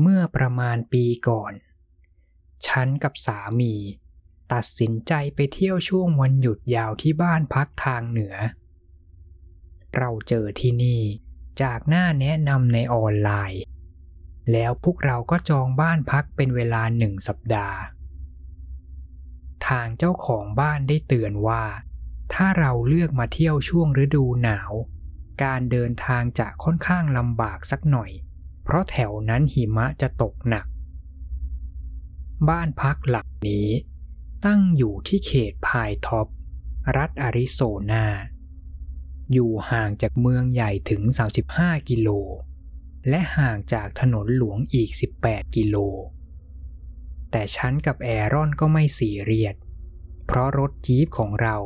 เมื่อประมาณปีก่อน ฉันกับสามี ตัดสินใจไปเที่ยวช่วงวันหยุดยาวที่บ้านพักทางเหนือ เราเจอที่นี่จากหน้าแนะนำในออนไลน์ แล้วพวกเราก็จองบ้านพักเป็นเวลาหนึ่งสัปดาห์ ทางเจ้าของบ้านได้เตือนว่า ถ้าเราเลือกมาเที่ยวช่วงฤดูหนาว การเดินทางจะค่อนข้างลำบากสักหน่อยเพราะแถวนั้นหิมะจะตกหนัก บ้านพักหลังนี้ ตั้งอยู่ที่เขตพายท็อป รัฐอาริโซนา อยู่ห่างจากเมืองใหญ่ถึง 35 กิโล และห่างจากถนนหลวงอีก 18 กิโล แต่ฉันกับแอรอนก็ไม่สีเรียด เพราะรถจี๊ปของเรา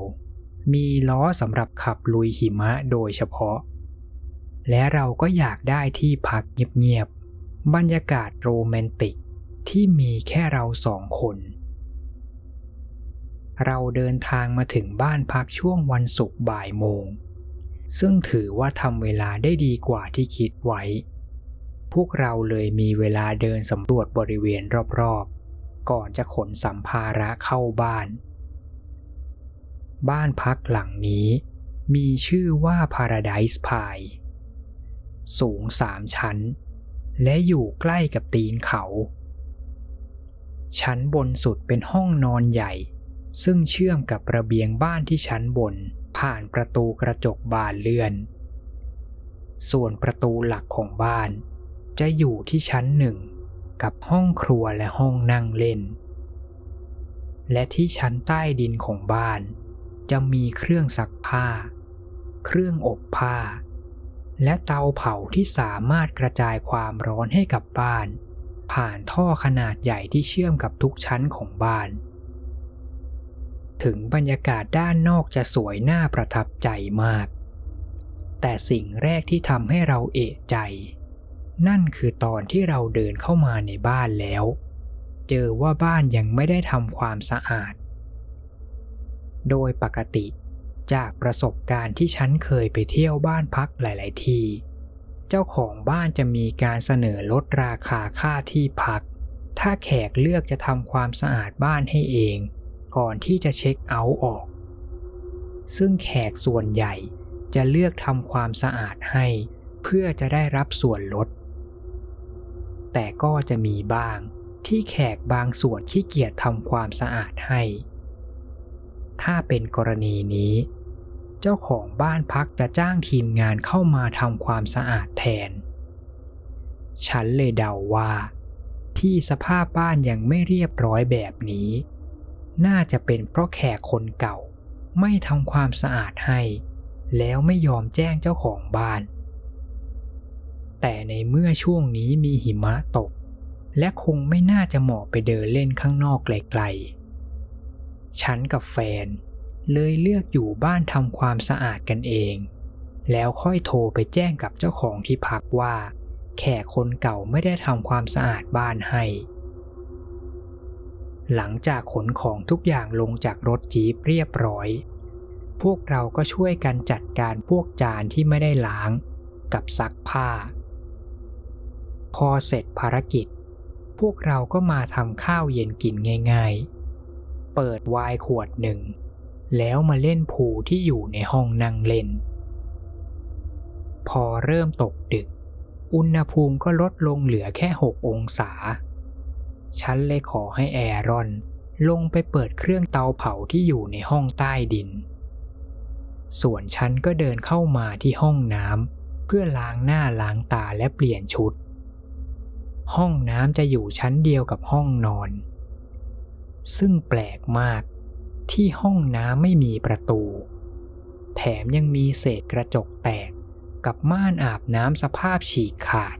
มีล้อสำหรับขับลุยหิมะโดยเฉพาะ และเราก็อยากได้ที่พักเงียบๆ บรรยากาศโรแมนติกที่มีแค่เราสองคน เราเดินทางมาถึงบ้านพักช่วงวันศุกร์บ่ายโมง ซึ่งถือว่าทำเวลาได้ดีกว่าที่คิดไว้ พวกเราเลยมีเวลาเดินสำรวจบริเวณรอบๆ ก่อนจะขนสัมภาระเข้าบ้าน บ้านพักหลังนี้มีชื่อว่า Paradise Pie สูงสามชั้น และอยู่ใกล้กับตีนเขา ชั้นบนสุดเป็นห้องนอนใหญ่ ซึ่งเชื่อมกับระเบียงบ้านที่ชั้นบนผ่านประตูกระจกบานเลื่อน ส่วนประตูหลักของบ้าน จะอยู่ที่ชั้นหนึ่งกับห้องครัวและห้องนั่งเล่น และที่ชั้นใต้ดินของบ้าน จะมีเครื่องซักผ้า เครื่องอบผ้า และเตาเผาที่สามารถกระจายความร้อนให้กับบ้าน ผ่านท่อขนาดใหญ่ที่เชื่อมกับทุกชั้นของบ้าน ถึงบรรยากาศด้านนอกจะสวยน่าประทับใจมาก แต่สิ่งแรกที่ทำให้เราเอะใจ นั่นคือตอนที่เราเดินเข้ามาในบ้านแล้ว เจอว่าบ้านยังไม่ได้ทำความสะอาด โดยปกติ จากประสบการณ์ที่ฉันเคยไปเที่ยวบ้านพักหลาย ๆ ที่เจ้าของบ้านจะมีการเสนอลดราคาค่าที่พัก ถ้าแขกเลือกจะทำความสะอาดบ้านให้เอง ก่อนที่จะเช็คเอาท์ออก ซึ่งแขกส่วนใหญ่จะเลือกทำความสะอาดให้ เพื่อจะได้รับส่วนลด แต่ก็จะมีบ้างที่แขกบางส่วนขี้เกียจทำความสะอาดให้ ถ้าเป็นกรณีนี้ เจ้าของบ้านพักจะจ้างทีมงานเข้ามาทำความสะอาดแทน ฉันเลยเดาว่า ที่สภาพบ้านยังไม่เรียบร้อยแบบนี้ น่าจะเป็นเพราะแขกคนเก่า ไม่ทำความสะอาดให้ แล้วไม่ยอมแจ้งเจ้าของบ้าน แต่ในเมื่อช่วงนี้มีหิมะตก และคงไม่น่าจะเหมาะไปเดินเล่นข้างนอกไกลๆฉันกับแฟน เลยเลือกอยู่บ้านทำความสะอาดกันเอง แล้วค่อยโทรไปแจ้งกับเจ้าของที่พักว่า แขกคนเก่าไม่ได้ทำความสะอาดบ้านให้ หลังจากขนของทุกอย่างลงจากรถจี๊ปเรียบร้อย พวกเราก็ช่วยกันจัดการพวกจานที่ไม่ได้ล้าง กับซักผ้า พอเสร็จภารกิจ พวกเราก็มาทำข้าวเย็นกินง่าย ๆ เปิดไวน์ขวดหนึ่ง แล้วมาเล่นพูที่อยู่ในห้องนั่งเล่น พอเริ่มตกดึก อุณหภูมิก็ลดลงเหลือแค่ 6 องศา ฉันเลยขอให้แอรอน ลงไปเปิดเครื่องเตาเผาที่อยู่ในห้องใต้ดิน ส่วนฉันก็เดินเข้ามาที่ห้องน้ำเพื่อล้างหน้าล้างตาและเปลี่ยนชุด ห้องน้ำจะอยู่ชั้นเดียวกับห้องนอน ซึ่งแปลกมาก ที่ห้องน้ำไม่มีประตู แถมยังมีเศษกระจกแตกกับม่านอาบน้ำสภาพฉีกขาด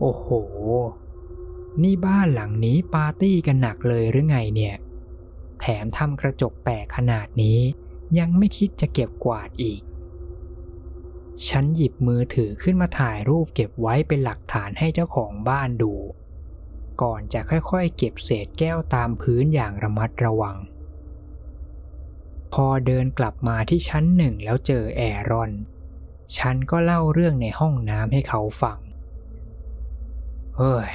โอ้โห นี่บ้านหลังนี้ปาร์ตี้กันหนักเลยหรือไงเนี่ย แถมทำกระจกแตกขนาดนี้ ยังไม่คิดจะเก็บกวาดอีก ฉันหยิบมือถือขึ้นมาถ่ายรูปเก็บไว้เป็นหลักฐานให้เจ้าของบ้านดู ก่อนจะค่อยๆ เก็บเศษแก้วตามพื้นอย่างระมัดระวัง พอเดินกลับมาที่ชั้นหนึ่งแล้วเจอแอรอน ฉันก็เล่าเรื่องในห้องน้ำให้เขาฟัง เฮ้ย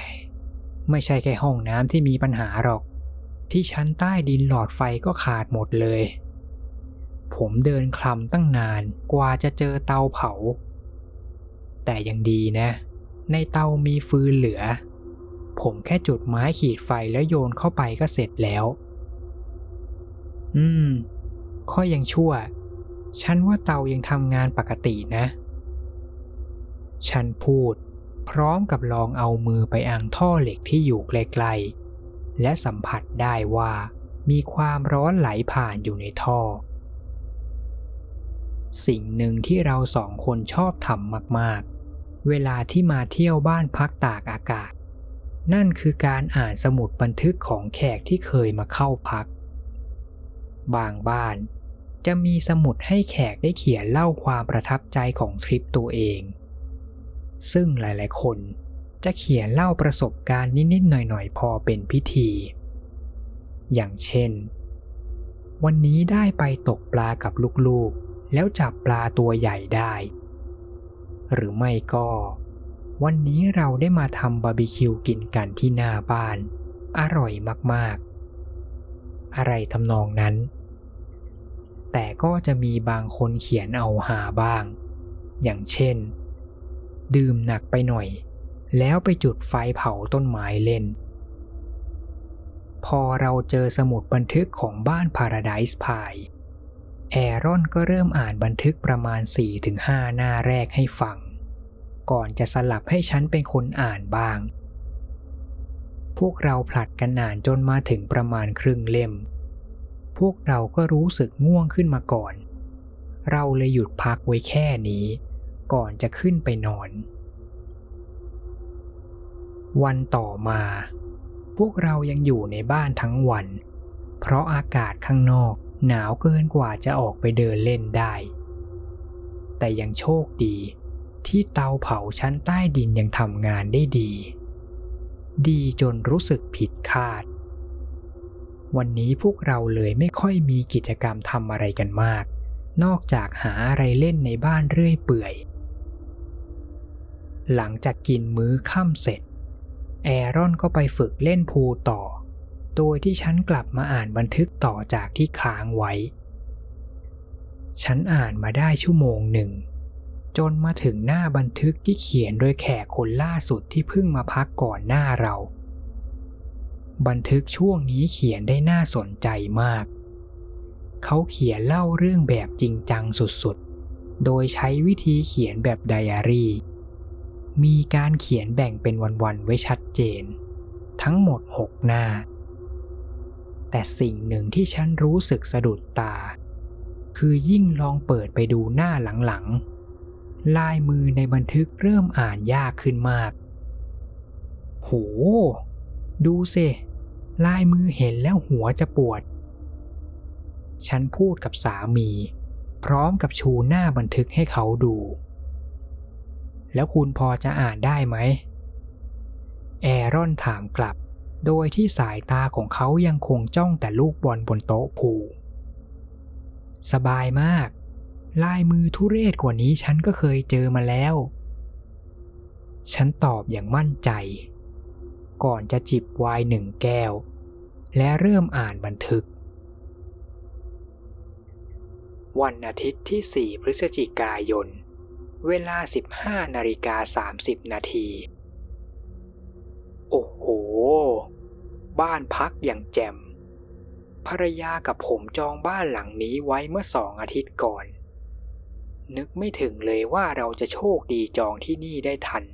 ไม่ใช่แค่ห้องน้ำที่มีปัญหาหรอก ที่ชั้นใต้ดินหลอดไฟก็ขาดหมดเลย ผมเดินคลำตั้งนานกว่าจะเจอเตาเผา แต่ยังดีนะ ในเตามีฟืนเหลือ ผมแค่จุดไม้ขีดไฟแล้วโยนเข้าไปก็เสร็จแล้ว อืม ข้อยังชั่ว ฉันว่าเตายังทำงานปกตินะ ฉันพูด พร้อมกับลองเอามือไปอังท่อเหล็กที่อยู่ไกลๆ และสัมผัสได้ว่า มีความร้อนไหลผ่านอยู่ในท่อ สิ่งหนึ่งที่เราสองคนชอบทำมากๆ เวลาที่มาเที่ยวบ้านพักตากอากาศ นั่นคือการอ่านสมุดบันทึกของแขกที่เคยมาเข้าพัก บางบ้านจะมีสมุดให้แขกได้เขียนเล่าความประทับใจของทริปตัวเอง ซึ่งหลายๆ คนจะเขียนเล่าประสบการณ์นิดๆหน่อยๆ พอเป็นพิธี อย่างเช่น วันนี้ได้ไปตกปลากับลูกๆ แล้วจับปลาตัวใหญ่ได้ หรือไม่ก็ วันนี้เราได้มาทำบาร์บีคิวกินกันที่หน้าบ้าน อร่อยมากๆ อะไรทำนองนั้น แต่ก็จะมีบางคนเขียนเอาหาบ้าง อย่างเช่น ดื่มหนักไปหน่อย แล้วไปจุดไฟเผาต้นไม้เล่น พอเราเจอสมุดบันทึกของบ้าน Paradise Pie แอรอนก็เริ่มอ่านบันทึกประมาณ 4-5 หน้าแรกให้ฟัง ก่อนจะสลับให้ฉันเป็นคนอ่านบ้าง พวกเราผลัดกันอ่านจนมาถึงประมาณครึ่งเล่ม พวกเราก็รู้สึกง่วงขึ้นมาก่อน เราเลยหยุดพักไว้แค่นี้ ก่อนจะขึ้นไปนอน วันต่อมา พวกเรายังอยู่ในบ้านทั้งวัน เพราะอากาศข้างนอกหนาวเกินกว่าจะออกไปเดินเล่นได้ แต่ยังโชคดี ที่เตาเผาชั้นใต้ดินยังทำงานได้ดี ดีจนรู้สึกผิดคาด วันนี้พวกเราเลยไม่ค่อยมีกิจกรรมทำอะไรกันมาก นอกจากหาอะไรเล่นในบ้านเรื่อยเปื่อย หลังจากกินมื้อค่ำเสร็จ แอรอนก็ไปฝึกเล่นพูลต่อ โดยที่ฉันกลับมาอ่านบันทึกต่อจากที่ค้างไว้ ฉันอ่านมาได้ชั่วโมงหนึ่ง จนมาถึงหน้าบันทึกที่เขียนโดยแขกคนล่าสุดที่เพิ่งมาพักก่อนหน้าเรา บันทึกช่วงนี้เขียนได้น่าสนใจมาก เขาเขียนเล่าเรื่องแบบจริงจังสุดๆ โดยใช้วิธีเขียนแบบไดอารี่ มีการเขียนแบ่งเป็นวันๆไว้ชัดเจน ทั้งหมดหกหน้า แต่สิ่งหนึ่งที่ฉันรู้สึกสะดุดตา คือยิ่งลองเปิดไปดูหน้าหลังๆ ลายมือในบันทึกเริ่มอ่านยากขึ้นมาก โห ดูสิลายมือเห็นแล้วหัวจะปวด ฉันพูดกับสามี พร้อมกับชูหน้าบันทึกให้เขาดู แล้วคุณพอจะอ่านได้ไหม แอรอนถามกลับ โดยที่สายตาของเขายังคงจ้องแต่ลูกบอลบนโต๊ะผูสบายมาก ลายมือทุเรศกว่านี้ฉันก็เคยเจอมาแล้ว ฉันตอบอย่างมั่นใจ ก่อนจะจิบไวน์หนึ่งแก้ว และเริ่มอ่านบันทึก วันอาทิตย์ที่ 4 พฤศจิกายน เวลา 15นาฬิกา30 นาที โอ้โห บ้านพักอย่างแจ่มภรรยากับผมจองบ้านหลังนี้ไว้เมื่อสองอาทิตย์ก่อน นึกไม่ถึงเลยว่าเราจะโชคดีจองที่นี่ได้ทัน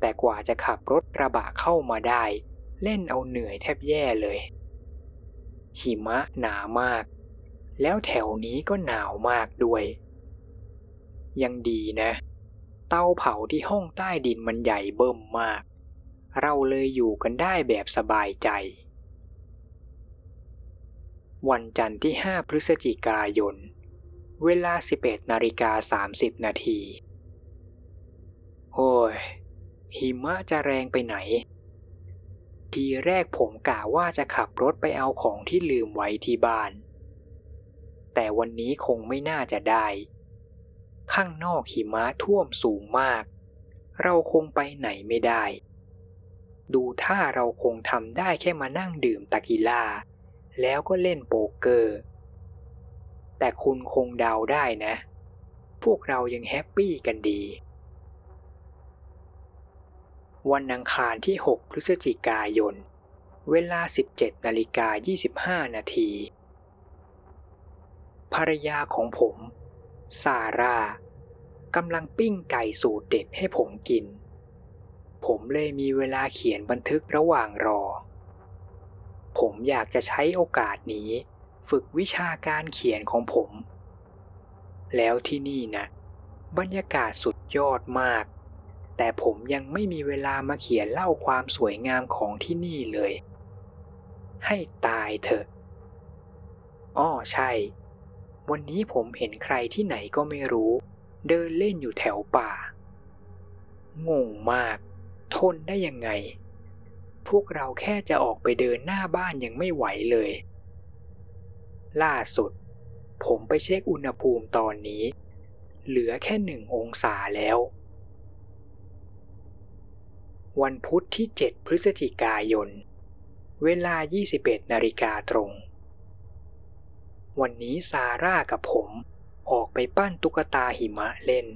แต่กว่าจะขับรถกระบะเข้ามาได้ เล่นเอาเหนื่อยแทบแย่เลย หิมะหนามาก แล้วแถวนี้ก็หนาวมากด้วย ยังดีนะ เตาเผาที่ห้องใต้ดินมันใหญ่เบิ่มมาก เราเลยอยู่กันได้แบบสบายใจ วันจันทร์ที่ 5 พฤศจิกายน เวลา 11นาฬิกา30 นาที โอ้ย หิมะจะแรงไปไหน ทีแรกผมกะว่าจะขับรถไปเอาของที่ลืมไว้ที่บ้าน แต่วันนี้คงไม่น่าจะได้ ข้างนอกหิมะท่วมสูงมาก เราคงไปไหนไม่ได้ ดูถ้าเราคงทำได้แค่มานั่งดื่มเตกีล่า แล้วก็เล่นโป๊กเกอร์ แต่คุณคงเดาได้นะ พวกเรายัง happy กันดี วันอังคารที่ 6 พฤศจิกายน เวลา 17นาฬิกา25 นาที ภรรยาของผม ซาร่ากำลังปิ้งไก่สูตรเด็ดให้ผมกิน ผมเลยมีเวลาเขียนบันทึกระหว่างรอ ผมอยากจะใช้โอกาสนี้ ฝึกวิชาการเขียนของผม แล้วที่นี่นะ บรรยากาศสุดยอดมาก แต่ผมยังไม่มีเวลามาเขียนเล่าความสวยงามของที่นี่เลย ให้ตายเถอะ อ้อใช่ วันนี้ผมเห็นใครที่ไหนก็ไม่รู้ เดินเล่นอยู่แถวป่า งงมาก ทนได้ยังไง พวกเราแค่จะออกไปเดินหน้าบ้านยังไม่ไหวเลย ล่าสุด ผมไปเช็คอุณหภูมิตอนนี้ เหลือแค่หนึ่งองศาแล้ว วันพุธที่ 7 พฤศจิกายน เวลา 21นาฬิกาตรง วันนี้ซาร่ากับผมออกไปปั้นตุ๊กตาหิมะเล่น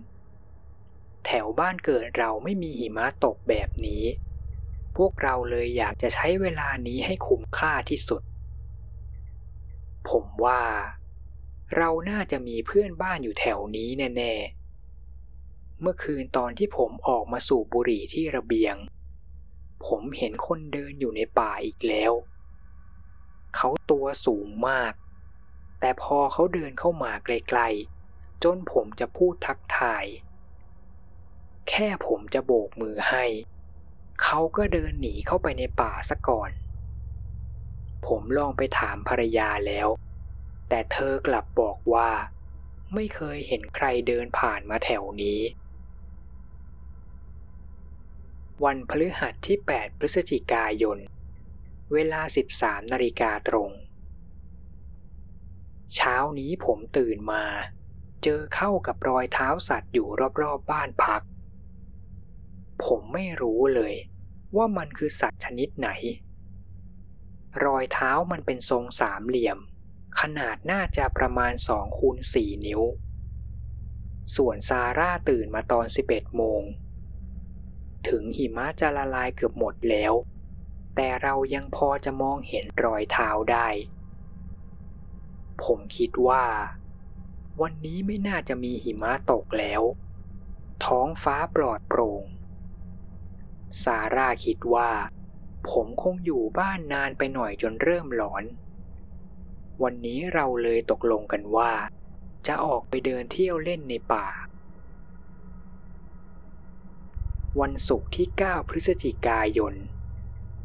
แถวบ้านเกิดเราไม่มีหิมะตกแบบนี้ พวกเราเลยอยากจะใช้เวลานี้ให้คุ้มค่าที่สุด ผมว่า เราน่าจะมีเพื่อนบ้านอยู่แถวนี้แน่ๆ เมื่อคืนตอนที่ผมออกมาสูบบุหรี่ที่ระเบียง ผมเห็นคนเดินอยู่ในป่าอีกแล้ว เขาตัวสูงมาก แต่พอเขาเดินเข้ามาไกลๆ จนผมจะพูดทักทาย แค่ผมจะโบกมือให้ เขาก็เดินหนีเข้าไปในป่าซะก่อน ผมลองไปถามภรรยาแล้ว แต่เธอกลับบอกว่า ไม่เคยเห็นใครเดินผ่านมาแถวนี้ วันพฤหัสที่ 8 พฤศจิกายน เวลา 13 นาฬิกาตรง เช้านี้ผมตื่นมา เจอเข้ากับรอยเท้าสัตว์อยู่รอบๆบบ้านพัก ผมไม่รู้เลยว่ามันคือสัตว์ชนิดไหน รอยเท้ามันเป็นทรงสามเหลี่ยม ขนาดน่าจะประมาณ2คูณ4นิ้ว ส่วนซาร่าตื่นมาตอน 11 โมง ถึงหิมะจะละลายเกือบหมดแล้ว แต่เรายังพอจะมองเห็นรอยเท้าได้ ผมคิดว่า วันนี้ไม่น่าจะมีหิมะตกแล้ว ท้องฟ้าปลอดโปร่ง ซาร่าคิดว่า ผมคงอยู่บ้านนานไปหน่อยจนเริ่มหลอน วันนี้เราเลยตกลงกันว่า จะออกไปเดินเที่ยวเล่นในป่า วันศุกร์ที่ 9 พฤศจิกายน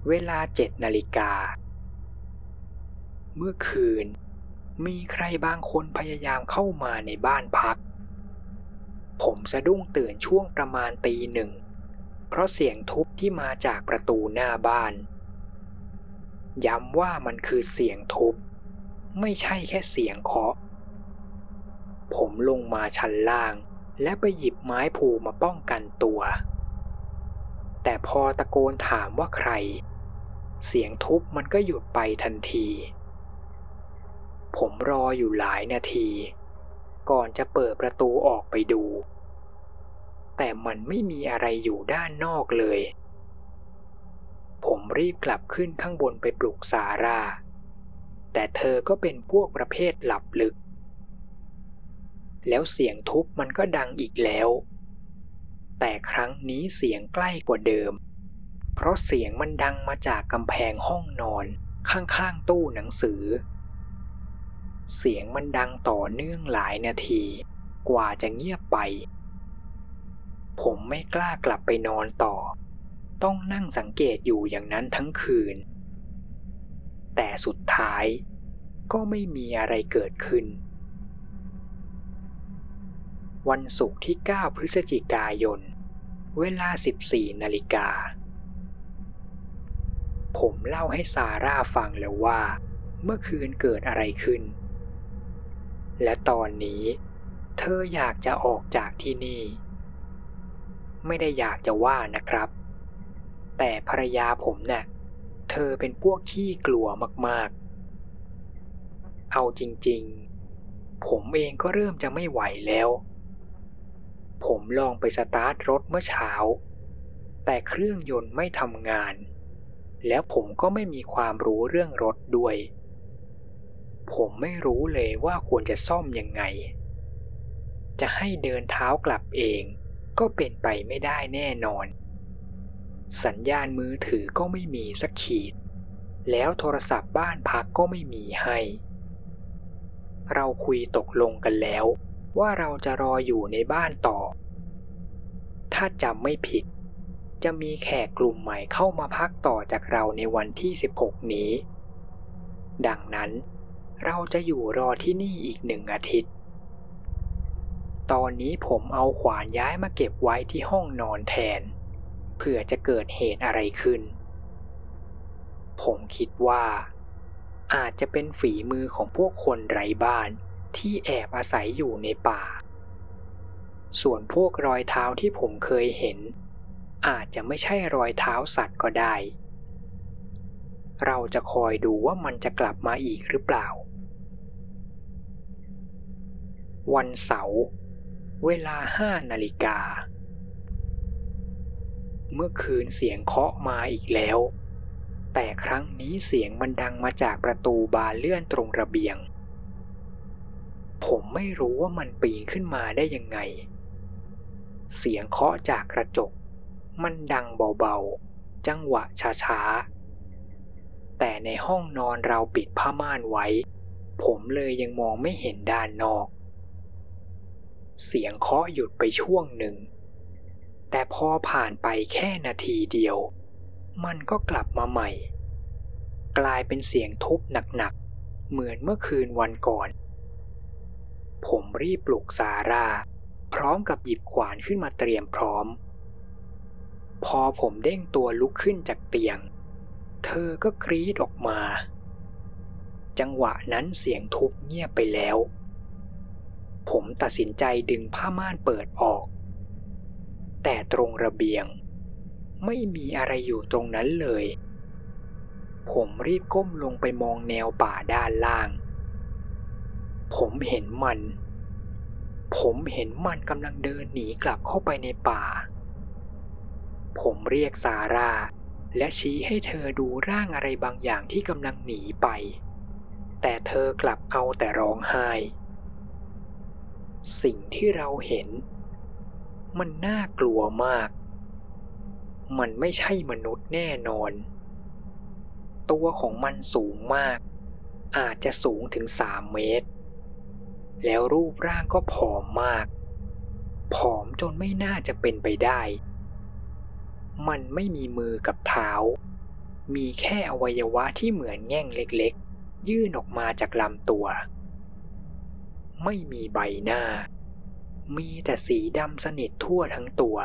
เวลา 7 นาฬิกา เมื่อคืน มีใครบางคนพยายามเข้ามาในบ้านพัก ผมสะดุ้งตื่นช่วงประมาณตีหนึ่ง เพราะเสียงทุบที่มาจากประตูหน้าบ้าน ย้ำว่ามันคือเสียงทุบ ไม่ใช่แค่เสียงเคาะ ผมลงมาชั้นล่าง และไปหยิบไม้ผูมาป้องกันตัว แต่พอตะโกนถามว่าใคร เสียงทุบมันก็หยุดไปทันที ผมรออยู่หลายนาที ก่อนจะเปิดประตูออกไปดู แต่มันไม่มีอะไรอยู่ด้านนอกเลย ผมรีบกลับขึ้นข้างบนไปปลุกซารา แต่เธอก็เป็นพวกประเภทหลับลึก แล้วเสียงทุบมันก็ดังอีกแล้ว แต่ครั้งนี้เสียงใกล้กว่าเดิม เพราะเสียงมันดังมาจากกำแพงห้องนอนข้างๆตู้หนังสือ เสียงมันดังต่อเนื่องหลายนาที กว่าจะเงียบไป ผมไม่กล้ากลับไปนอนต่อ ต้องนั่งสังเกตอยู่อย่างนั้นทั้งคืน แต่สุดท้ายก็ไม่มีอะไรเกิดขึ้น วันศุกร์ที่ 9 พฤศจิกายน เวลา 14 นาฬิกา ผมเล่าให้ซาร่าฟังแล้วว่า เมื่อคืนเกิดอะไรขึ้น และตอนนี้ เธออยากจะออกจากที่นี่ ไม่ได้อยากจะว่านะครับ แต่ภรรยาผมเนะ่ะเธอเป็นพวกขี้กลัวมากๆ เอาจริงๆ ผมเองก็เริ่มจะไม่ไหวแล้ว ผมลองไปสตาร์ทรถเมื่อเช้า แต่เครื่องยนต์ไม่ทำงาน แล้วผมก็ไม่มีความรู้เรื่องรถด้วย ผมไม่รู้เลยว่าควรจะซ่อมยังไง จะให้เดินเท้ากลับเอง ก็เป็นไปไม่ได้แน่นอน สัญญาณมือถือก็ไม่มีสักขีด แล้วโทรศัพท์บ้านพักก็ไม่มีให้ เราคุยตกลงกันแล้ว ว่าเราจะรออยู่ในบ้านต่อ ถ้าจำไม่ผิด จะมีแขกกลุ่มใหม่เข้ามาพักต่อจากเราในวันที่ 16 นี้ ดังนั้นเราจะอยู่รอที่นี่อีกหนึ่งอาทิตย์ ตอนนี้ผมเอาขวานย้ายมาเก็บไว้ที่ห้องนอนแทน เผื่อจะเกิดเหตุอะไรขึ้น ผมคิดว่า อาจจะเป็นฝีมือของพวกคนไร้บ้านที่แอบอาศัยอยู่ในป่า ส่วนพวกรอยเท้าที่ผมเคยเห็น อาจจะไม่ใช่รอยเท้าสัตว์ก็ได้ เราจะคอยดูว่ามันจะกลับมาอีกหรือเปล่าวันเสาร์ เวลาห้านาฬิกา เมื่อคืนเสียงเคาะมาอีกแล้ว แต่ครั้งนี้เสียงมันดังมาจากประตูบานเลื่อนตรงระเบียง ผมไม่รู้ว่ามันปีนขึ้นมาได้ยังไง เสียงเคาะจากกระจก มันดังเบาๆ จังหวะช้าๆ แต่ในห้องนอนเราปิดผ้าม่านไว้ ผมเลยยังมองไม่เห็นด้านนอก เสียงเคาะหยุดไปช่วงหนึ่ง แต่พอผ่านไปแค่นาทีเดียว มันก็กลับมาใหม่ กลายเป็นเสียงทุบหนักๆ เหมือนเมื่อคืนวันก่อน ผมรีบปลุกซาร่า พร้อมกับหยิบขวานขึ้นมาเตรียมพร้อม พอผมเด้งตัวลุกขึ้นจากเตียง เธอก็กรีดออกมา จังหวะนั้นเสียงทุบเงียบไปแล้ว ผมตัดสินใจดึงผ้าม่านเปิดออก แต่ตรงระเบียง ไม่มีอะไรอยู่ตรงนั้นเลย ผมรีบก้มลงไปมองแนวป่าด้านล่าง ผมเห็นมัน ผมเห็นมันกำลังเดินหนีกลับเข้าไปในป่า ผมเรียกซาร่าและชี้ให้เธอดูร่างอะไรบางอย่างที่กำลังหนีไป แต่เธอกลับเอาแต่ร้องไห้ สิ่งที่เราเห็น มันน่ากลัวมาก มันไม่ใช่มนุษย์แน่นอน ตัวของมันสูงมาก อาจจะสูงถึงสามเมตร แล้วรูปร่างก็ผอมมาก ผอมจนไม่น่าจะเป็นไปได้ มันไม่มีมือกับเท้า มีแค่อวัยวะที่เหมือนแง่งเล็กๆ ยื่นออกมาจากลำตัว ไม่มีใบหน้า มีแต่สีดำสนิททั่วทั้งตัว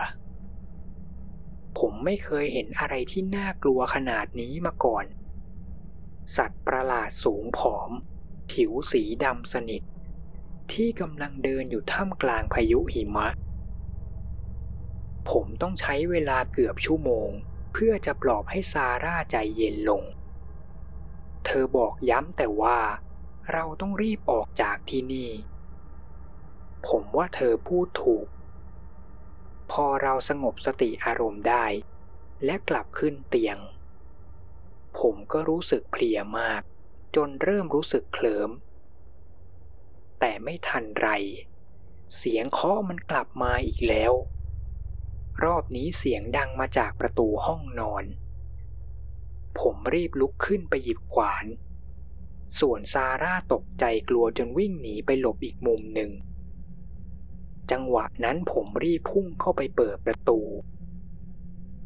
ผมไม่เคยเห็นอะไรที่น่ากลัวขนาดนี้มาก่อน สัตว์ประหลาดสูงผอม ผิวสีดำสนิท ที่กำลังเดินอยู่ท่ามกลางพายุหิมะ ผมต้องใช้เวลาเกือบชั่วโมง เพื่อจะปลอบให้ซาร่าใจเย็นลง เธอบอกย้ำแต่ว่า เราต้องรีบออกจากที่นี่ ผมว่าเธอพูดถูก พอเราสงบสติอารมณ์ได้ และกลับขึ้นเตียง ผมก็รู้สึกเพลียมาก จนเริ่มรู้สึกเคลิมแต่ไม่ทันไร เสียงเคาะมันกลับมาอีกแล้ว รอบนี้เสียงดังมาจากประตูห้องนอน ผมรีบลุกขึ้นไปหยิบขวาน ส่วนซาร่าตกใจกลัวจนวิ่งหนีไปหลบอีกมุมหนึ่ง จังหวะนั้นผมรีบพุ่งเข้าไปเปิดประตู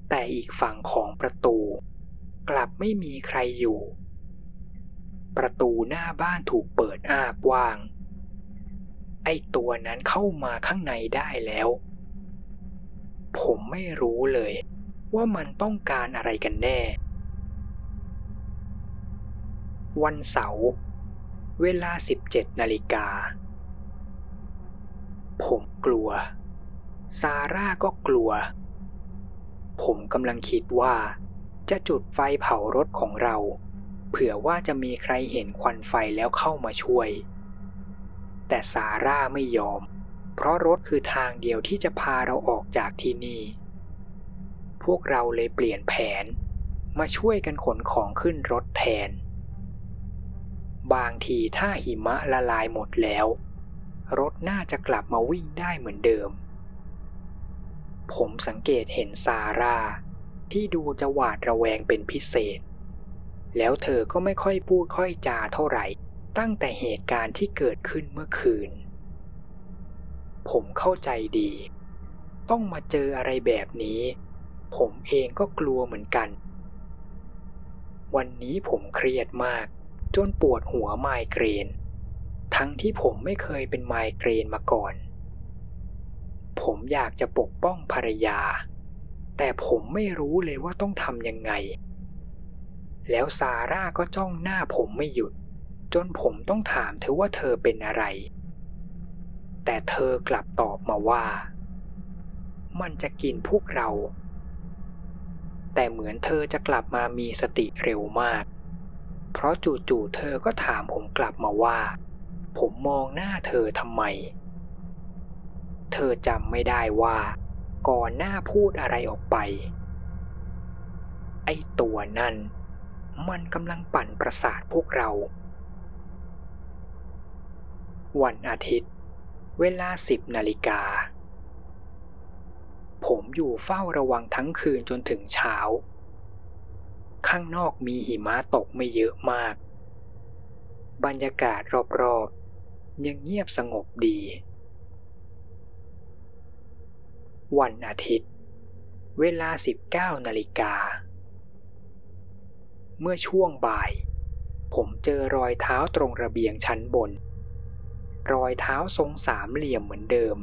แต่อีกฝั่งของประตู กลับไม่มีใครอยู่ ประตูหน้าบ้านถูกเปิดอ้ากว้าง ไอตัวนั้นเข้ามาข้างในได้แล้ว ผมไม่รู้เลยว่ามันต้องการอะไรกันแน่ วันเสาร์เวลา 17 นาฬิกา ผมกลัว ซาร่าก็กลัว ผมกำลังคิดว่า จะจุดไฟเผารถของเรา เผื่อว่าจะมีใครเห็นควันไฟแล้วเข้ามาช่วย แต่ซาร่าไม่ยอม เพราะรถคือทางเดียวที่จะพาเราออกจากที่นี่ พวกเราเลยเปลี่ยนแผน มาช่วยกันขนของขึ้นรถแทน บางทีถ้าหิมะละลายหมดแล้ว รถน่าจะกลับมาวิ่งได้เหมือนเดิม ผมสังเกตเห็นซาร่า ที่ดูจะหวาดระแวงเป็นพิเศษ แล้วเธอก็ไม่ค่อยพูดค่อยจาเท่าไหร่ ตั้งแต่เหตุการณ์ที่เกิดขึ้นเมื่อคืน ผมเข้าใจดี ต้องมาเจออะไรแบบนี้ ผมเองก็กลัวเหมือนกัน วันนี้ผมเครียดมาก จนปวดหัวไมเกรน ทั้งที่ผมไม่เคยเป็นไมเกรนมาก่อน ผมอยากจะปกป้องภรรยา แต่ผมไม่รู้เลยว่าต้องทำยังไง แล้วซาร่าก็จ้องหน้าผมไม่หยุด จนผมต้องถามเธอว่าเธอเป็นอะไร แต่เธอกลับตอบมาว่า มันจะกินพวกเรา แต่เหมือนเธอจะกลับมามีสติเร็วมาก เพราะจู่ๆเธอก็ถามผมกลับมาว่า ผมมองหน้าเธอทำไม เธอจำไม่ได้ว่า ก่อนหน้าพูดอะไรออกไป ไอ้ตัวนั่น มันกำลังปั่นประสาทพวกเรา วันอาทิตย์ เวลาสิบนาฬิกาผมอยู่เฝ้าระวังทั้งคืนจนถึงเช้า ข้างนอกมีหิมะตกไม่เยอะมาก บรรยากาศรอบๆ ยังเงียบสงบดี วันอาทิตย์ เวลา 19นาฬิกา เมื่อช่วงบ่าย ผมเจอรอยเท้าตรงระเบียงชั้นบน รอยเท้าทรงสามเหลี่ยมเหมือนเดิม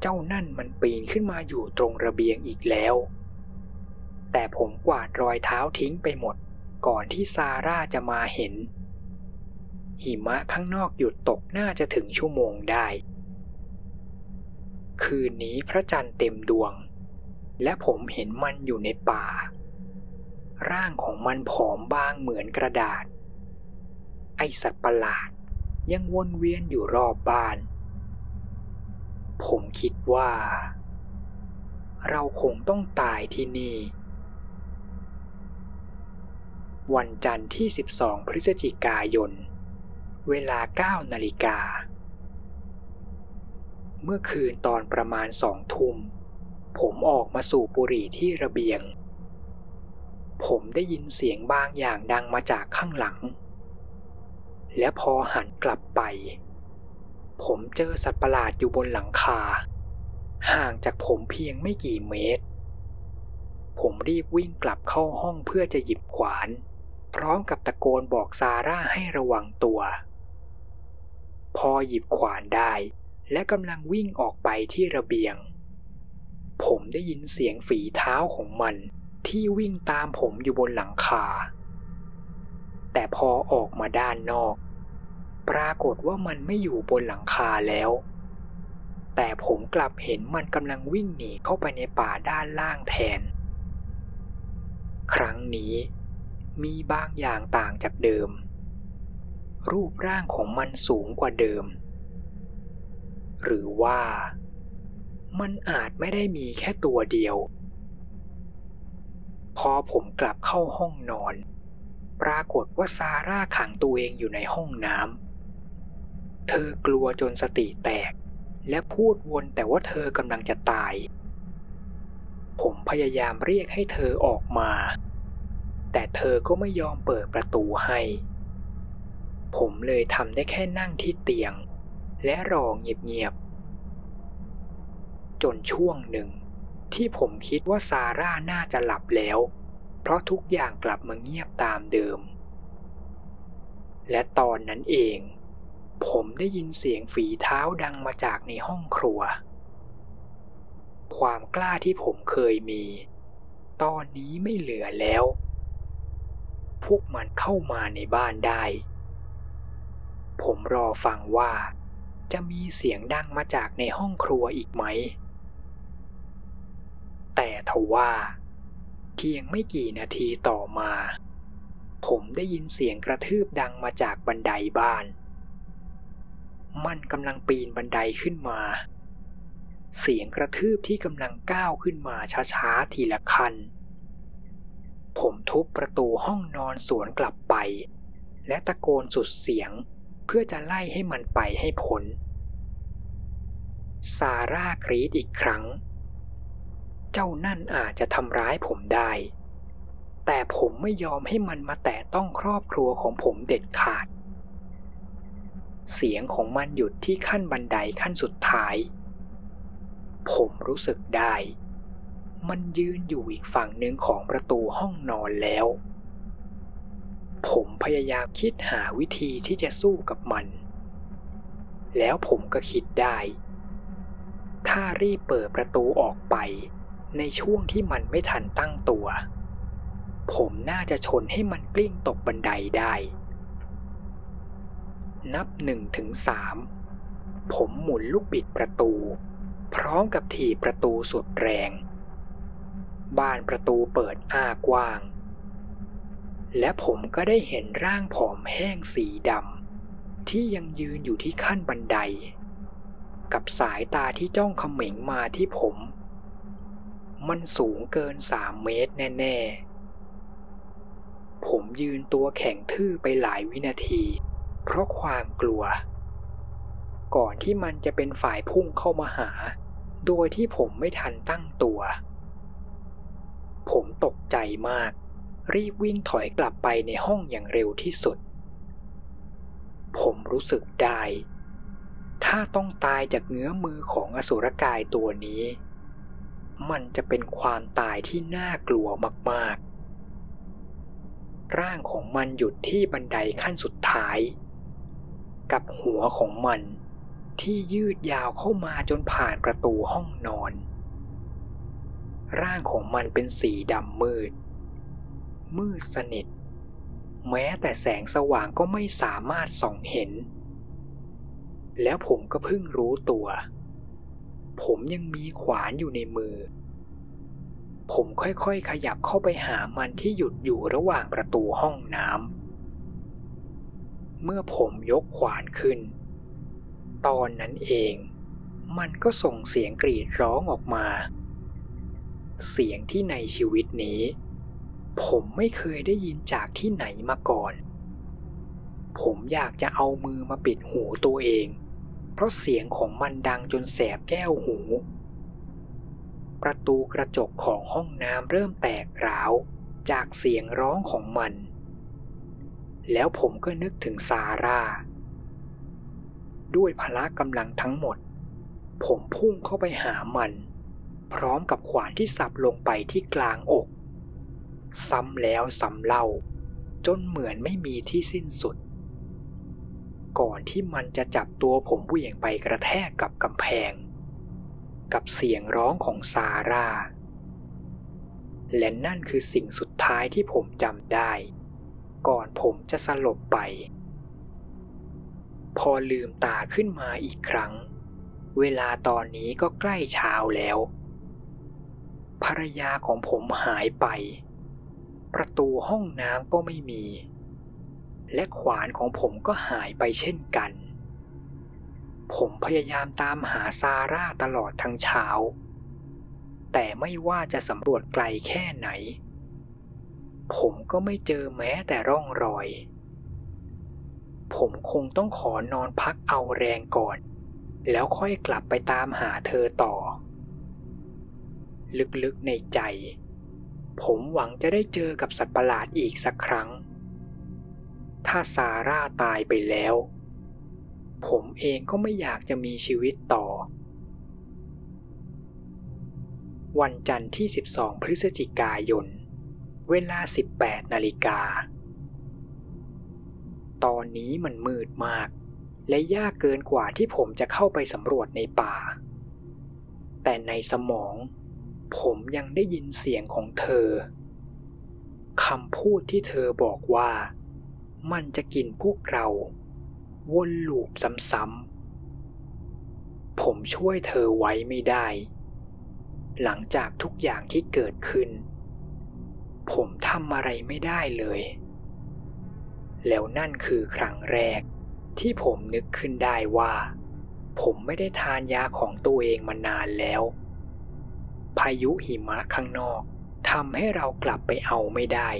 เจ้านั่นมันปีนขึ้นมาอยู่ตรงระเบียงอีกแล้ว แต่ผมกวาดรอยเท้าทิ้งไปหมด ก่อนที่ซาร่าจะมาเห็น หิมะข้างนอกหยุดตกน่าจะถึงชั่วโมงได้ คืนนี้พระจันทร์เต็มดวง และผมเห็นมันอยู่ในป่า ร่างของมันผอมบางเหมือนกระดาษ ไอสัตว์ประหลาดยังวนเวียนอยู่รอบบ้าน ผมคิดว่า เราคงต้องตายที่นี่ วันจันทร์ที่ 12 พฤศจิกายน เวลา 9 นาฬิกา เมื่อคืนตอนประมาณสองทุ่ม ผมออกมาสูบบุหรี่ที่ระเบียง ผมได้ยินเสียงบางอย่างดังมาจากข้างหลัง และพอหันกลับไป ผมเจอสัตว์ประหลาดอยู่บนหลังคา ห่างจากผมเพียงไม่กี่เมตรผมรีบวิ่งกลับเข้าห้องเพื่อจะหยิบขวาน พร้อมกับตะโกนบอกซาร่าให้ระวังตัว พอหยิบขวานได้ และกำลังวิ่งออกไปที่ระเบียง ผมได้ยินเสียงฝีเท้าของมันที่วิ่งตามผมอยู่บนหลังคา แต่พอออกมาด้านนอก ปรากฏว่ามันไม่อยู่บนหลังคาแล้ว แต่ผมกลับเห็นมันกำลังวิ่งหนีเข้าไปในป่าด้านล่างแทน ครั้งนี้ มีบางอย่างต่างจากเดิม รูปร่างของมันสูงกว่าเดิม หรือว่ามันอาจไม่ได้มีแค่ตัวเดียว พอผมกลับเข้าห้องนอน ปรากฏว่าซาร่าขังตัวเองอยู่ในห้องน้ำ เธอกลัวจนสติแตก และพูดวนแต่ว่าเธอกำลังจะตาย ผมพยายามเรียกให้เธอออกมา แต่เธอก็ไม่ยอมเปิดประตูให้ ผมเลยทำได้แค่นั่งที่เตียง และรอเงียบๆ จนช่วงหนึ่ง ที่ผมคิดว่าซาร่าน่าจะหลับแล้ว เพราะทุกอย่างกลับมาเงียบตามเดิม และตอนนั้นเอง ผมได้ยินเสียงฝีเท้าดังมาจากในห้องครัว ความกล้าที่ผมเคยมีตอนนี้ไม่เหลือแล้ว พวกมันเข้ามาในบ้านได้ ผมรอฟังว่า จะมีเสียงดังมาจากในห้องครัวอีกไหม แต่ทว่าเพียงไม่กี่นาทีต่อมา ผมได้ยินเสียงกระทืบดังมาจากบันไดบ้าน มันกำลังปีนบันไดขึ้นมา เสียงกระทืบที่กำลังก้าวขึ้นมาช้าๆทีละขั้น ผมทุบประตูห้องนอนสวนกลับไป และตะโกนสุดเสียงเพื่อจะไล่ให้มันไปให้พ้นซาร่ากรีดอีกครั้ง เจ้านั่นอาจจะทำร้ายผมได้ แต่ผมไม่ยอมให้มันมาแตะต้องครอบครัวของผมเด็ดขาด เสียงของมันหยุดที่ขั้นบันไดขั้นสุดท้าย ผมรู้สึกได้ มันยืนอยู่อีกฝั่งหนึ่งของประตูห้องนอนแล้ว ผมพยายามคิดหาวิธีที่จะสู้กับมัน แล้วผมก็คิดได้ ถ้ารีบเปิดประตูออกไปในช่วงที่มันไม่ทันตั้งตัว ผมน่าจะชนให้มันกลิ้งตกบันไดได้ นับหนึ่งถึงสามผมหมุนลูกบิดประตู พร้อมกับถีบประตูสุดแรง บานประตูเปิดอ้ากว้าง และผมก็ได้เห็นร่างผอมแห้งสีดำที่ยังยืนอยู่ที่ขั้นบันได กับสายตาที่จ้องเขม็งมาที่ผม มันสูงเกินสามเมตรแน่ ๆ ผมยืนตัวแข็งทื่อไปหลายวินาที เพราะความกลัว ก่อนที่มันจะเป็นฝ่ายพุ่งเข้ามาหา โดยที่ผมไม่ทันตั้งตัว ผมตกใจมาก รีบวิ่งถอยกลับไปในห้องอย่างเร็วที่สุด ผมรู้สึกได้ ถ้าต้องตายจากเงื้อมือของอสุรกายตัวนี้ มันจะเป็นความตายที่น่ากลัวมากๆ ร่างของมันหยุดที่บันไดขั้นสุดท้าย กับหัวของมันที่ยืดยาวเข้ามาจนผ่านประตูห้องนอน ร่างของมันเป็นสีดำมืด มืดสนิท แม้แต่แสงสว่างก็ไม่สามารถส่องเห็น แล้วผมก็เพิ่งรู้ตัว ผมยังมีขวานอยู่ในมือ ผมค่อยๆขยับเข้าไปหามันที่หยุดอยู่ระหว่างประตูห้องน้ำ เมื่อผมยกขวานขึ้น ตอนนั้นเอง มันก็ส่งเสียงกรีดร้องออกมา เสียงที่ในชีวิตนี้ ผมไม่เคยได้ยินจากที่ไหนมาก่อน ผมอยากจะเอามือมาปิดหูตัวเอง เพราะเสียงของมันดังจนแสบแก้วหู ประตูกระจกของห้องน้ำเริ่มแตกร้าวจากเสียงร้องของมัน แล้วผมก็นึกถึงซาร่า ด้วยพละกำลังทั้งหมด ผมพุ่งเข้าไปหามัน พร้อมกับขวานที่สับลงไปที่กลางอก ซ้ำแล้วซ้ำเล่า จนเหมือนไม่มีที่สิ้นสุด ก่อนที่มันจะจับตัวผมเหวี่ยงไปกระแทกกับกำแพง กับเสียงร้องของซาร่า และนั่นคือสิ่งสุดท้ายที่ผมจำได้ ก่อนผมจะสลบไป พอลืมตาขึ้นมาอีกครั้งเวลาตอนนี้ก็ใกล้เช้าแล้ว ภรรยาของผมหายไป ประตูห้องน้ำก็ไม่มี และขวานของผมก็หายไปเช่นกัน ผมพยายามตามหาซาร่าตลอดทั้งเช้า แต่ไม่ว่าจะสำรวจไกลแค่ไหน ผมก็ไม่เจอแม้แต่ร่องรอย ผมคงต้องขอนอนพักเอาแรงก่อน แล้วค่อยกลับไปตามหาเธอต่อ ลึกๆในใจ ผมหวังจะได้เจอกับสัตว์ประหลาดอีกสักครั้ง ถ้าซาร่าตายไปแล้ว ผมเองก็ไม่อยากจะมีชีวิตต่อ วันจันทร์ที่ 12 พฤศจิกายน เวลา 18 นาฬิกา ตอนนี้มันมืดมากและยากเกินกว่าที่ผมจะเข้าไปสำรวจในป่า แต่ในสมอง ผมยังได้ยินเสียงของเธอคำพูดที่เธอบอกว่า มันจะกินพวกเรา วนลูปซ้ำๆ ผมช่วยเธอไว้ไม่ได้ หลังจากทุกอย่างที่เกิดขึ้น ผมทำอะไรไม่ได้เลย แล้วนั่นคือครั้งแรกที่ผมนึกขึ้นได้ว่า ผมไม่ได้ทานยาของตัวเองมานานแล้ว พายุหิมะข้างนอกทำให้เรากลับไปเอาไม่ได้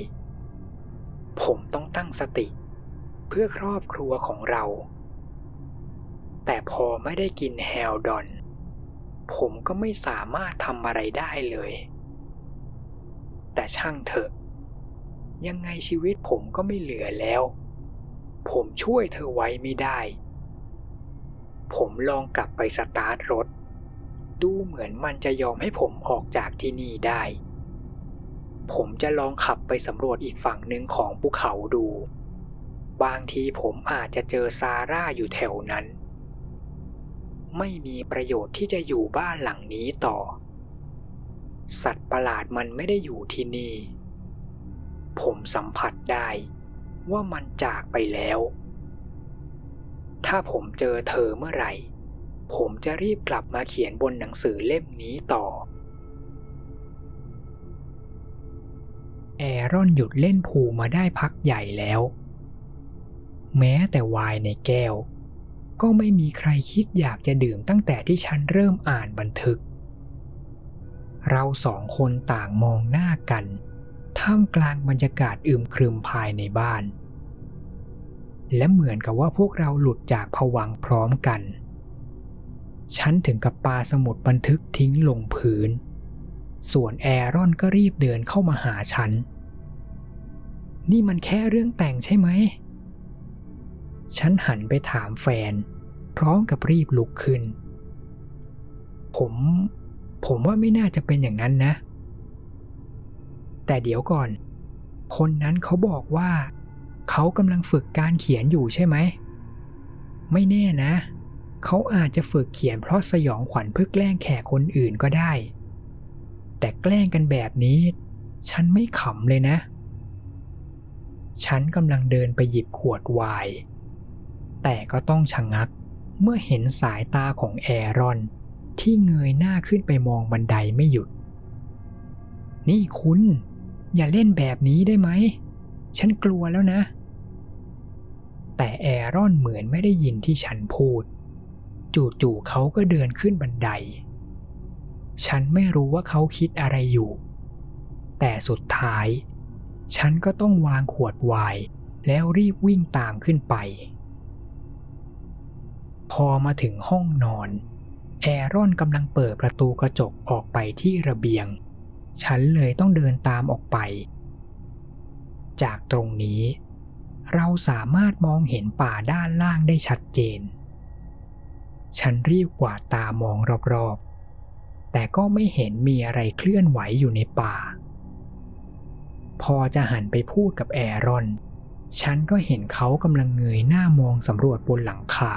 ผมต้องตั้งสติ เพื่อครอบครัวของเรา แต่พอไม่ได้กินแฮลดอน ผมก็ไม่สามารถทำอะไรได้เลย แต่ช่างเถอะ ยังไงชีวิตผมก็ไม่เหลือแล้ว ผมช่วยเธอไว้ไม่ได้ ผมลองกลับไปสตาร์ทรถ ดูเหมือนมันจะยอมให้ผมออกจากที่นี่ได้ ผมจะลองขับไปสำรวจอีกฝั่งหนึ่งของภูเขาดู บางทีผมอาจจะเจอซาร่าอยู่แถวนั้น ไม่มีประโยชน์ที่จะอยู่บ้านหลังนี้ต่อ สัตว์ประหลาดมันไม่ได้อยู่ที่นี่ ผมสัมผัสได้ว่ามันจากไปแล้ว ถ้าผมเจอเธอเมื่อไหร่ ผมจะรีบกลับมาเขียนบนหนังสือเล่มนี้ต่อ แอรอนหยุดเล่นพูมาได้พักใหญ่แล้ว แม้แต่วายในแก้ว ก็ไม่มีใครคิดอยากจะดื่มตั้งแต่ที่ฉันเริ่มอ่านบันทึก เราสองคนต่างมองหน้ากันท่ามกลางบรรยากาศอึมครึมภายในบ้าน และเหมือนกับว่าพวกเราหลุดจากผวังพร้อมกัน ฉันถึงกับปาสมุดบันทึกทิ้งลงพื้น ส่วนแอรอนก็รีบเดินเข้ามาหาฉัน นี่มันแค่เรื่องแต่งใช่ไหม ฉันหันไปถามแฟน พร้อมกับรีบลุกขึ้น ผม ผมว่าไม่น่าจะเป็นอย่างนั้นนะ แต่เดี๋ยวก่อน คนนั้นเขาบอกว่า เขากำลังฝึกการเขียนอยู่ใช่ไหม ไม่แน่นะเขาอาจจะฝึกเขียนเพราะสยองขวัญเพื่อแกล้งแขกคนอื่นก็ได้ แต่แกล้งกันแบบนี้ ฉันไม่ขำเลยนะ ฉันกำลังเดินไปหยิบขวดไวน์แต่ก็ต้องชะงงักเมื่อเห็นสายตาของแอรอน ที่เงยหน้าขึ้นไปมองบันไดไม่หยุด นี่คุณ อย่าเล่นแบบนี้ได้ไหม ฉันกลัวแล้วนะ แต่แอรอนเหมือนไม่ได้ยินที่ฉันพูด จู่ๆเขาก็เดินขึ้นบันได ฉันไม่รู้ว่าเขาคิดอะไรอยู่ แต่สุดท้าย ฉันก็ต้องวางขวดไวน์แล้วรีบวิ่งตามขึ้นไป พอมาถึงห้องนอน แอรอนกำลังเปิดประตูกระจกออกไปที่ระเบียง ฉันเลยต้องเดินตามออกไป จากตรงนี้ เราสามารถมองเห็นป่าด้านล่างได้ชัดเจน ฉันรีบกวาดตามองรอบๆ แต่ก็ไม่เห็นมีอะไรเคลื่อนไหวอยู่ในป่า พอจะหันไปพูดกับแอรอน ฉันก็เห็นเขากำลังเงยหน้ามองสำรวจบนหลังคา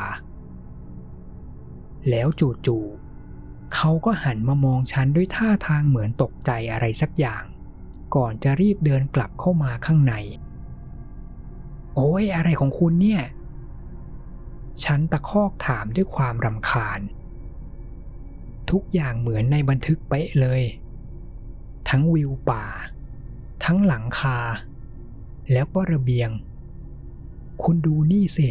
แล้วจู่ๆเขาก็หันมามองฉันด้วยท่าทางเหมือนตกใจอะไรสักอย่าง ก่อนจะรีบเดินกลับเข้ามาข้างใน โอ้ยอะไรของคุณเนี่ย ฉันตะคอกถามด้วยความรำคาญ ทุกอย่างเหมือนในบันทึกเป๊ะเลย ทั้งวิวป่า ทั้งหลังคา แล้วก็ระเบียง คุณดูนี่สิ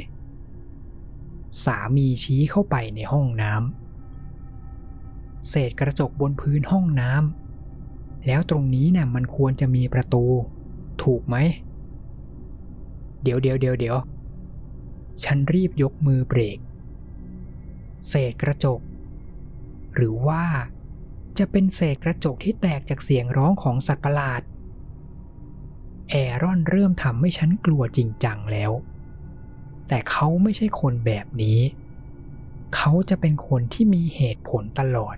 สามีชี้เข้าไปในห้องน้ำเศษกระจกบนพื้นห้องน้ำแล้วตรงนี้นะ่ะมันควรจะมีประตู ถูกไหม เดี๋ยวเดี๋ยวเดี๋ยวเดี๋ยว ฉันรีบยกมือเบรก เศษกระจก หรือว่าจะเป็นเศษกระจกที่แตกจากเสียงร้องของสัตว์ประหลาด แอรอนเริ่มทำให้ฉันกลัวจริงจังแล้ว แต่เขาไม่ใช่คนแบบนี้ เขาจะเป็นคนที่มีเหตุผลตลอด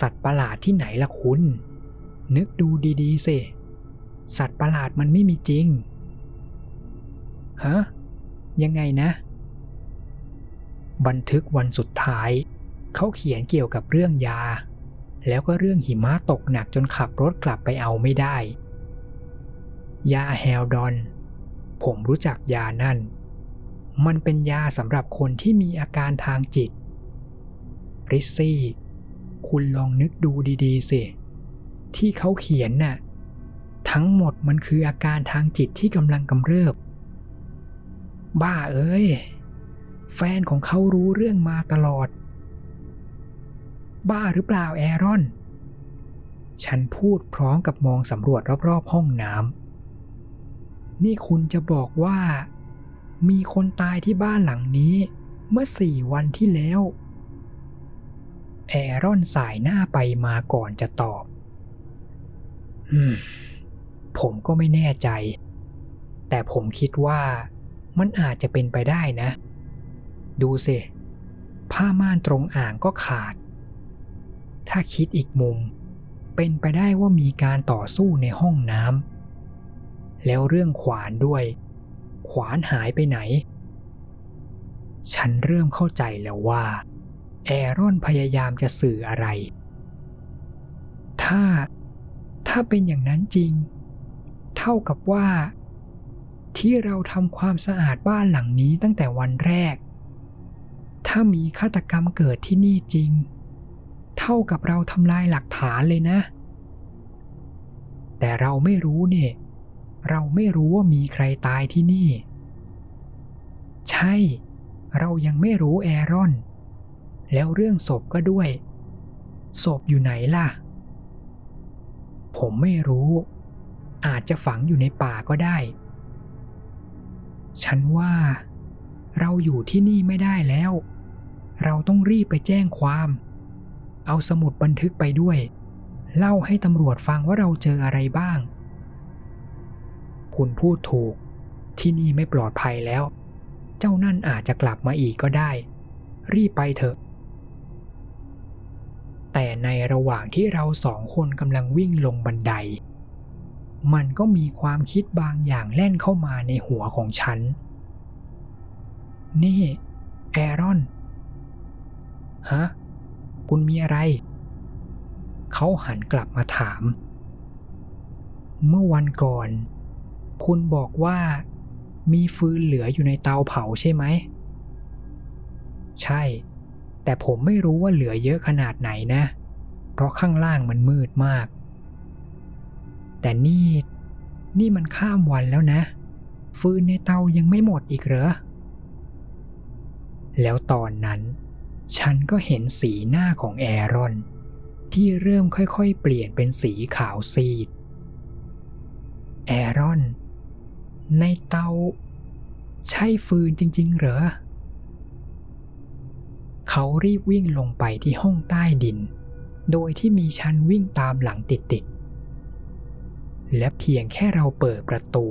สัตว์ประหลาดที่ไหนล่ะคุณ นึกดูดีๆสิ สัตว์ประหลาดมันไม่มีจริง ฮะ ยังไงนะ บันทึกวันสุดท้าย เขาเขียนเกี่ยวกับเรื่องยา แล้วก็เรื่องหิมะตกหนักจนขับรถกลับไปเอาไม่ได้ ยาแฮลดอน ผมรู้จักยานั่น มันเป็นยาสำหรับคนที่มีอาการทางจิตริซซี่ คุณลองนึกดูดีๆสิ ที่เขาเขียนน่ะ ทั้งหมดมันคืออาการทางจิตที่กำลังกำเริบ บ้าเอ้ย แฟนของเขารู้เรื่องมาตลอด บ้าหรือเปล่าแอรอน ฉันพูดพร้อมกับมองสำรวจรอบๆห้องน้ำนี่คุณจะบอกว่า มีคนตายที่บ้านหลังนี้ เมื่อสี่วันที่แล้ว แอรอนสายหน้าไปมาก่อนจะตอบอืมผมก็ไม่แน่ใจ แต่ผมคิดว่า มันอาจจะเป็นไปได้นะ ดูสิผ้าม่านตรงอ่างก็ขาด ถ้าคิดอีกมุม เป็นไปได้ว่ามีการต่อสู้ในห้องน้ำแล้วเรื่องขวานด้วย ขวานหายไปไหน ฉันเริ่มเข้าใจแล้วว่า แอรอนพยายามจะสื่ออะไร ถ้าถ้าเป็นอย่างนั้นจริง เท่ากับว่า ที่เราทำความสะอาดบ้านหลังนี้ตั้งแต่วันแรก ถ้ามีฆาตกรรมเกิดที่นี่จริง เท่ากับเราทำลายหลักฐานเลยนะ แต่เราไม่รู้เนี่ย เราไม่รู้ว่ามีใครตายที่นี่ ใช่ เรายังไม่รู้แอรอน แล้วเรื่องศพก็ด้วย ศพอยู่ไหนล่ะ ผมไม่รู้ อาจจะฝังอยู่ในป่าก็ได้ ฉันว่า เราอยู่ที่นี่ไม่ได้แล้ว เราต้องรีบไปแจ้งความ เอาสมุดบันทึกไปด้วย เล่าให้ตำรวจฟังว่าเราเจออะไรบ้าง คุณพูดถูก ที่นี่ไม่ปลอดภัยแล้ว เจ้านั่นอาจจะกลับมาอีกก็ได้ รีบไปเถอะ แต่ในระหว่างที่เราสองคนกำลังวิ่งลงบันได มันก็มีความคิดบางอย่างแล่นเข้ามาในหัวของฉัน นี่ แอรอน ฮะ คุณมีอะไร เขาหันกลับมาถาม เมื่อวันก่อน คุณบอกว่า มีฟืนเหลืออยู่ในเตาเผาใช่ไหม ใช่ แต่ผมไม่รู้ว่าเหลือเยอะขนาดไหนนะ เพราะข้างล่างมันมืดมาก แต่นี่ นี่มันข้ามวันแล้วนะ ฟืนในเตายังไม่หมดอีกเหรอ แล้วตอนนั้น ฉันก็เห็นสีหน้าของแอรอน ที่เริ่มค่อยๆ เปลี่ยนเป็นสีขาวซีด แอรอน ในเตา ใช่ฟืนจริง ๆ เหรอ เขารีบวิ่งลงไปที่ห้องใต้ดิน โดยที่มีฉันวิ่งตามหลังติดๆ และเพียงแค่เราเปิดประตู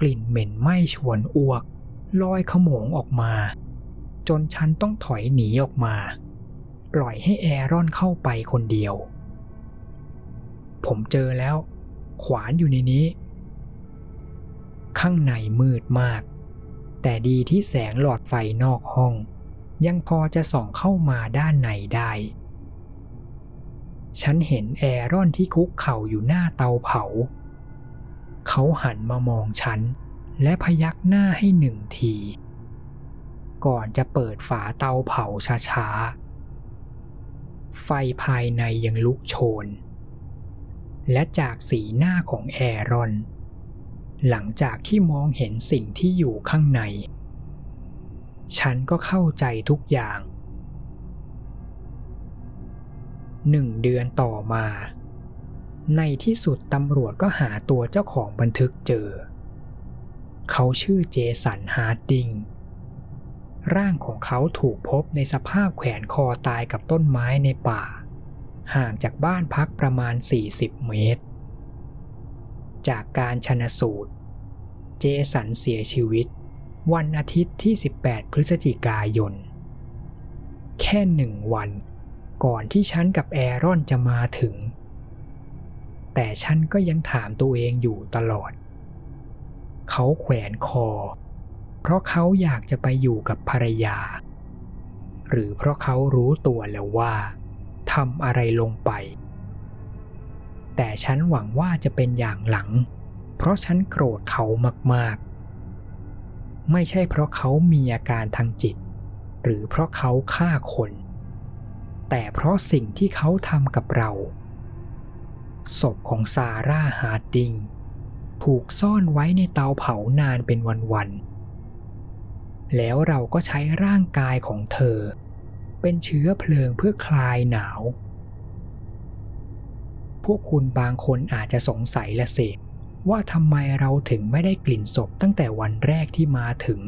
กลิ่นเหม็นไหม้ชวนอ้วก ลอยขโมงออกมา จนฉันต้องถอยหนีออกมา ปล่อยให้แอรอนเข้าไปคนเดียว ผมเจอแล้ว ขวานอยู่ในนี้ ข้างในมืดมาก แต่ดีที่แสงหลอดไฟนอกห้อง ยังพอจะส่องเข้ามาด้านในได้ ฉันเห็นแอรอนที่คุกเข่าอยู่หน้าเตาเผา เขาหันมามองฉัน และพยักหน้าให้หนึ่งที ก่อนจะเปิดฝาเตาเผาช้าๆ ไฟภายในยังลุกโชน และจากสีหน้าของแอรอน หลังจากที่มองเห็นสิ่งที่อยู่ข้างใน ฉันก็เข้าใจทุกอย่าง หนึ่งเดือนต่อมา ในที่สุดตำรวจก็หาตัวเจ้าของบันทึกเจอ เขาชื่อเจสันฮาร์ดดิง ร่างของเขาถูกพบในสภาพแขวนคอตายกับต้นไม้ในป่า ห่างจากบ้านพักประมาณ 40 เมตร จากการชนสูตร เจสันเสียชีวิต วันอาทิตย์ที่ 18 พฤศจิกายน แค่หนึ่งวัน ก่อนที่ฉันกับแอรอนจะมาถึง แต่ฉันก็ยังถามตัวเองอยู่ตลอด เขาแขวนคอ เพราะเขาอยากจะไปอยู่กับภรรยา หรือเพราะเขารู้ตัวแล้วว่าทำอะไรลงไป แต่ฉันหวังว่าจะเป็นอย่างหลัง เพราะฉันโกรธเขามากๆ ไม่ใช่เพราะเขามีอาการทางจิต หรือเพราะเขาฆ่าคน แต่เพราะสิ่งที่เขาทำกับเรา ศพของซาร่าฮาร์ดิง ถูกซ่อนไว้ในเตาเผานานเป็นวันๆ แล้วเราก็ใช้ร่างกายของเธอ เป็นเชื้อเพลิงเพื่อคลายหนาว พวกคุณบางคนอาจจะสงสัยละสิว่าทำไมเราถึงไม่ได้กลิ่นศพตั้งแต่วันแรกที่มาถึง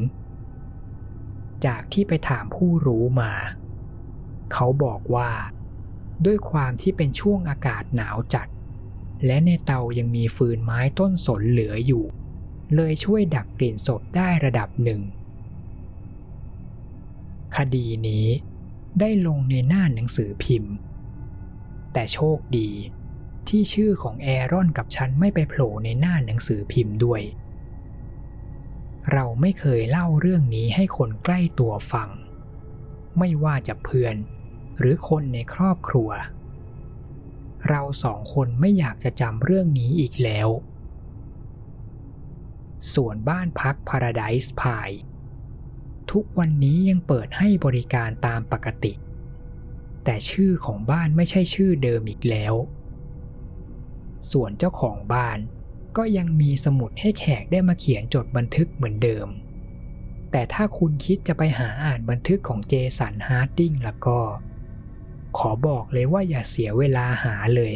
จากที่ไปถามผู้รู้มา เขาบอกว่า ด้วยความที่เป็นช่วงอากาศหนาวจัด และในเตายังมีฟืนไม้ต้นสนเหลืออยู่ เลยช่วยดับกลิ่นศพได้ระดับหนึ่ง คดีนี้ได้ลงในหน้าหนังสือพิมพ์ แต่โชคดีที่ชื่อของแอรอนกับฉันไม่ไปโผล่ในหน้าหนังสือพิมพ์ด้วย เราไม่เคยเล่าเรื่องนี้ให้คนใกล้ตัวฟัง ไม่ว่าจะเพื่อน หรือคนในครอบครัว เราสองคนไม่อยากจะจำเรื่องนี้อีกแล้ว ส่วนบ้านพัก Paradise Pie ทุกวันนี้ยังเปิดให้บริการตามปกติ แต่ชื่อของบ้านไม่ใช่ชื่อเดิมอีกแล้ว ส่วนเจ้าของบ้านก็ยังมีสมุดให้แขกได้มาเขียนจดบันทึกเหมือนเดิม แต่ถ้าคุณคิดจะไปหาอ่านบันทึกของเจสันฮาร์ดดิ้งแล้วก็ ขอบอกเลยว่าอย่าเสียเวลาหาเลย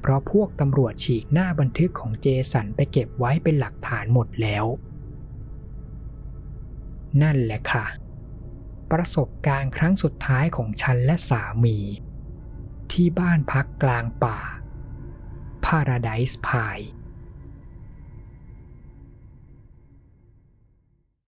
เพราะพวกตำรวจฉีกหน้าบันทึกของเจสันไปเก็บไว้เป็นหลักฐานหมดแล้ว นั่นแหละค่ะ ประสบการณ์ครั้งสุดท้ายของฉันและสามี ที่บ้านพักกลางป่า Paradise Pie